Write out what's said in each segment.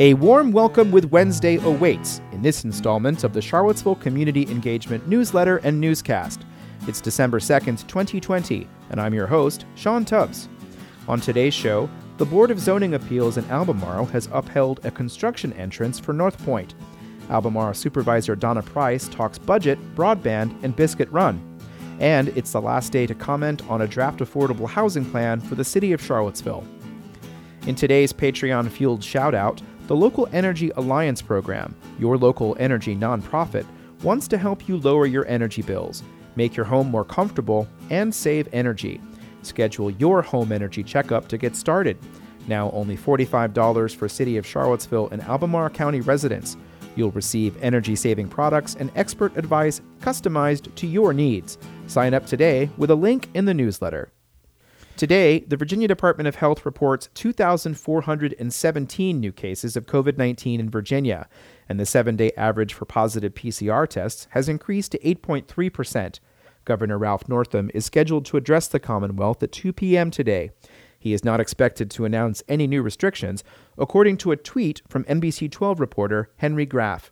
A warm welcome with Wednesday awaits in this installment of the Charlottesville Community Engagement newsletter and newscast. It's December 2nd, 2020, and I'm your host, Sean Tubbs. On today's show, the Board of Zoning Appeals in Albemarle has upheld a construction entrance for North Pointe. Albemarle Supervisor Donna Price talks budget, broadband, and Biscuit Run. And it's the last day to comment on a draft affordable housing plan for the city of Charlottesville. In today's Patreon fueled shoutout, the Local Energy Alliance program, your local energy nonprofit, wants to help you lower your energy bills, make your home more comfortable, and save energy. Schedule your home energy checkup to get started. Now only $45 for City of Charlottesville and Albemarle County residents. You'll receive energy saving products and expert advice customized to your needs. Sign up today with a link in the newsletter. Today, the Virginia Department of Health reports 2,417 new cases of COVID 19 in Virginia, and the seven day average for positive PCR tests has increased to 8.3%. Governor Ralph Northam is scheduled to address the Commonwealth at 2 p.m. today. He is not expected to announce any new restrictions, according to a tweet from NBC 12 reporter Henry Graff.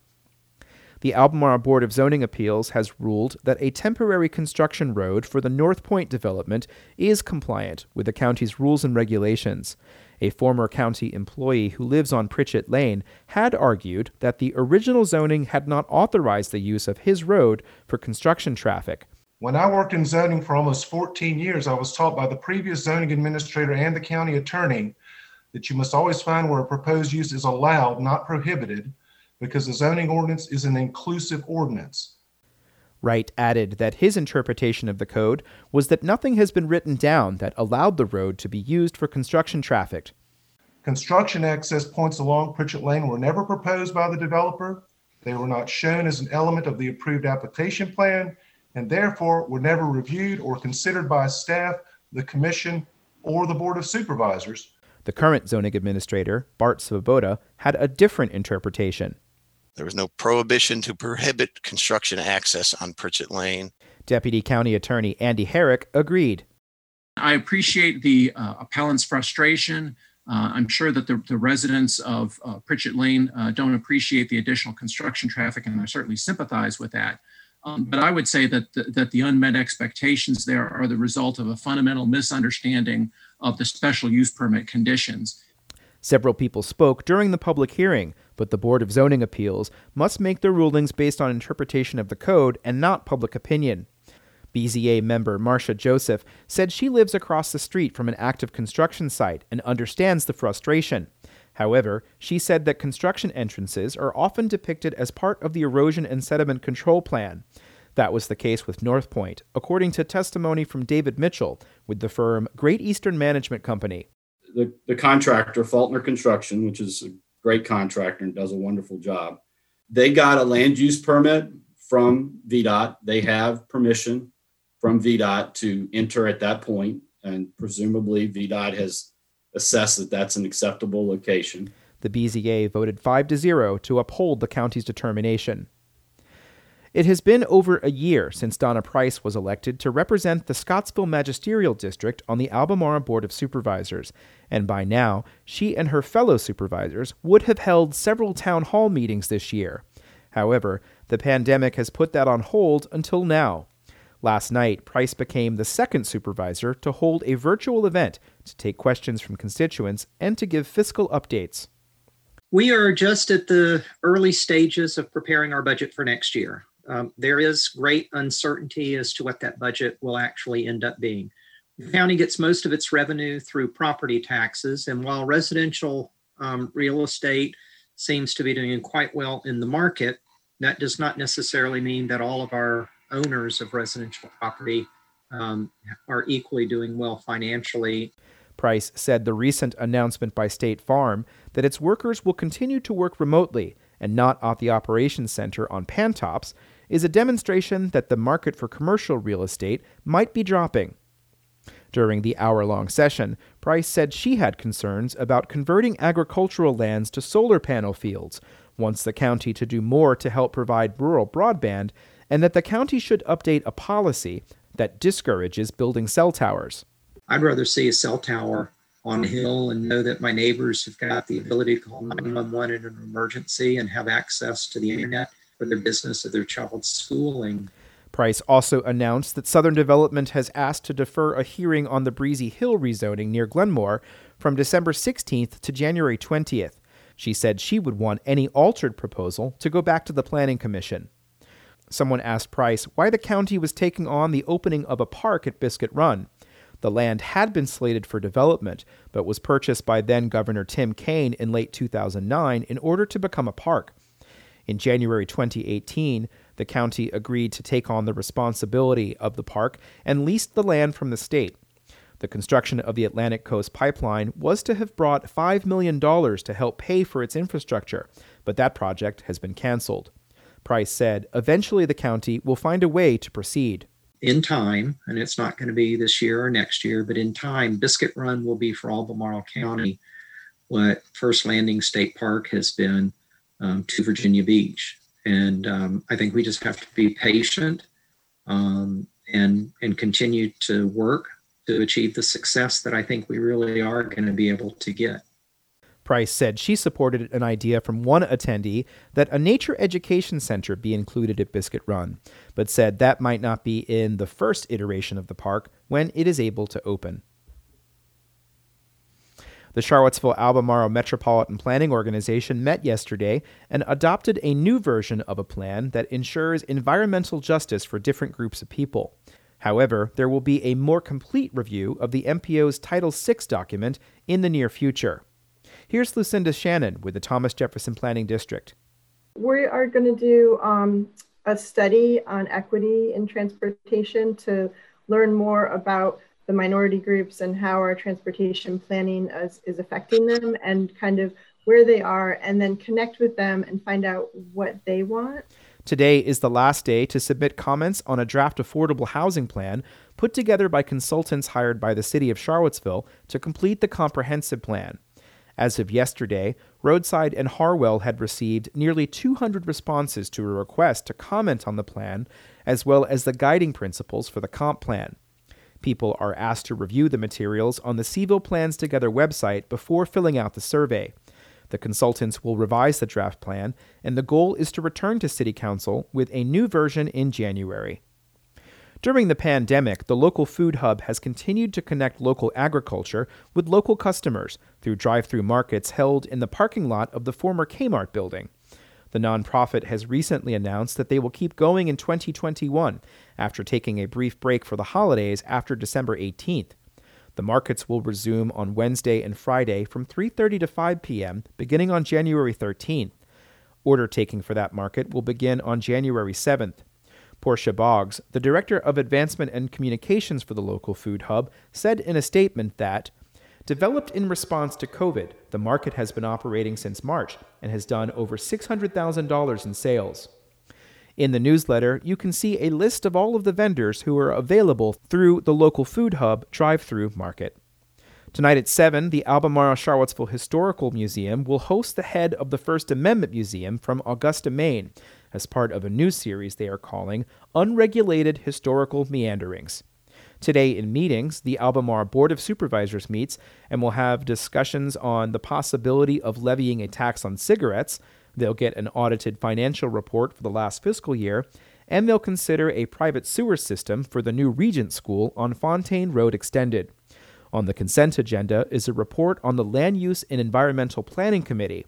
The Albemarle Board of Zoning Appeals has ruled that a temporary construction road for the North Pointe development is compliant with the county's rules and regulations. A former county employee who lives on Pritchett Lane had argued that the original zoning had not authorized the use of his road for construction traffic. When I worked in zoning for almost 14 years, I was taught by the previous zoning administrator and the county attorney that you must always find where a proposed use is allowed, not prohibited, because the zoning ordinance is an inclusive ordinance. Wright added that his interpretation of the code was that nothing has been written down that allowed the road to be used for construction traffic. Construction access points along Pritchett Lane were never proposed by the developer. They were not shown as an element of the approved application plan and therefore were never reviewed or considered by staff, the commission, or the board of supervisors. The current zoning administrator, Bart Svoboda, had a different interpretation. There was no prohibition to prohibit construction access on Pritchett Lane. Deputy County Attorney Andy Herrick agreed. I appreciate the uh, appellant's frustration. Uh, I'm sure that the, the residents of uh, Pritchett Lane uh, don't appreciate the additional construction traffic, and I certainly sympathize with that. Um, but I would say that the, that the unmet expectations there are the result of a fundamental misunderstanding of the special use permit conditions. Several people spoke during the public hearing, but the Board of Zoning Appeals must make their rulings based on interpretation of the code and not public opinion. BZA member Marcia Joseph said she lives across the street from an active construction site and understands the frustration. However, she said that construction entrances are often depicted as part of the erosion and sediment control plan. That was the case with North Pointe, according to testimony from David Mitchell with the firm Great Eastern Management Company. The, the contractor, Faulkner Construction, which is a great contractor and does a wonderful job, they got a land use permit from VDOT. They have permission from VDOT to enter at that point, and presumably VDOT has assessed that that's an acceptable location. The BZA voted 5 to 0 to uphold the county's determination. It has been over a year since Donna Price was elected to represent the Scottsville Magisterial District on the Albemarle Board of Supervisors, and by now, she and her fellow supervisors would have held several town hall meetings this year. However, the pandemic has put that on hold until now. Last night, Price became the second supervisor to hold a virtual event to take questions from constituents and to give fiscal updates. We are just at the early stages of preparing our budget for next year um, there is great uncertainty as to what that budget will actually end up being. The county gets most of its revenue through property taxes, and while residential um, real estate seems to be doing quite well in the market, that does not necessarily mean that all of our owners of residential property um, are equally doing well financially. Price said the recent announcement by State Farm that its workers will continue to work remotely and not at the operations center on Pantops is a demonstration that the market for commercial real estate might be dropping. During the hour long session, Price said she had concerns about converting agricultural lands to solar panel fields, wants the county to do more to help provide rural broadband, and that the county should update a policy that discourages building cell towers. I'd rather see a cell tower on a hill and know that my neighbors have got the ability to call 911 in an emergency and have access to the internet for their business or their child's schooling. Price also announced that Southern Development has asked to defer a hearing on the Breezy Hill rezoning near Glenmore from December 16th to January 20th. She said she would want any altered proposal to go back to the Planning Commission. Someone asked Price why the county was taking on the opening of a park at Biscuit Run. The land had been slated for development, but was purchased by then Governor Tim Kaine in late 2009 in order to become a park. In January 2018, the county agreed to take on the responsibility of the park and leased the land from the state. The construction of the Atlantic Coast Pipeline was to have brought $5 million to help pay for its infrastructure, but that project has been canceled. Price said eventually the county will find a way to proceed in time, and it's not going to be this year or next year, but in time, Biscuit Run will be for Albemarle County what First Landing State Park has been um, to Virginia Beach. And um, I think we just have to be patient um, and and continue to work to achieve the success that I think we really are going to be able to get. Price said she supported an idea from one attendee that a nature education center be included at Biscuit Run, but said that might not be in the first iteration of the park when it is able to open. The Charlottesville Albemarle Metropolitan Planning Organization met yesterday and adopted a new version of a plan that ensures environmental justice for different groups of people. However, there will be a more complete review of the MPO's Title VI document in the near future. Here's Lucinda Shannon with the Thomas Jefferson Planning District. We are going to do um, a study on equity in transportation to learn more about the minority groups and how our transportation planning is, is affecting them and kind of where they are, and then connect with them and find out what they want. Today is the last day to submit comments on a draft affordable housing plan put together by consultants hired by the City of Charlottesville to complete the comprehensive plan. As of yesterday, Rhodeside and Harwell had received nearly 200 responses to a request to comment on the plan, as well as the guiding principles for the comp plan. People are asked to review the materials on the Cville Plans Together website before filling out the survey. The consultants will revise the draft plan, and the goal is to return to City Council with a new version in January. During the pandemic, the local food hub has continued to connect local agriculture with local customers through drive through markets held in the parking lot of the former Kmart building. The nonprofit has recently announced that they will keep going in 2021 after taking a brief break for the holidays after December 18th. The markets will resume on Wednesday and Friday from 3:30 to 5 p.m. beginning on January 13th. Order taking for that market will begin on January 7th. Portia Boggs, the Director of Advancement and Communications for the local food hub, said in a statement that Developed in response to COVID, the market has been operating since March and has done over $600,000 in sales. In the newsletter, you can see a list of all of the vendors who are available through the local food hub drive through market. Tonight at 7, the Albemarle Charlottesville Historical Museum will host the head of the First Amendment Museum from Augusta, Maine, as part of a new series they are calling Unregulated Historical Meanderings. Today, in meetings, the Albemarle Board of Supervisors meets and will have discussions on the possibility of levying a tax on cigarettes. They'll get an audited financial report for the last fiscal year, and they'll consider a private sewer system for the new Regent School on Fontaine Road Extended. On the consent agenda is a report on the Land Use and Environmental Planning Committee.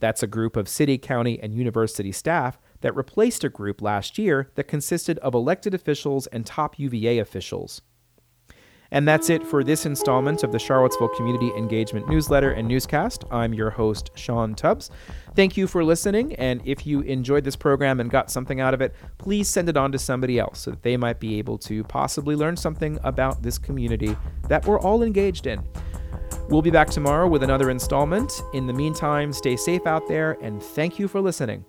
That's a group of city, county, and university staff that replaced a group last year that consisted of elected officials and top UVA officials. And that's it for this installment of the Charlottesville Community Engagement Newsletter and Newscast. I'm your host, Sean Tubbs. Thank you for listening, and if you enjoyed this program and got something out of it, please send it on to somebody else so that they might be able to possibly learn something about this community that we're all engaged in. We'll be back tomorrow with another installment. In the meantime, stay safe out there, and thank you for listening.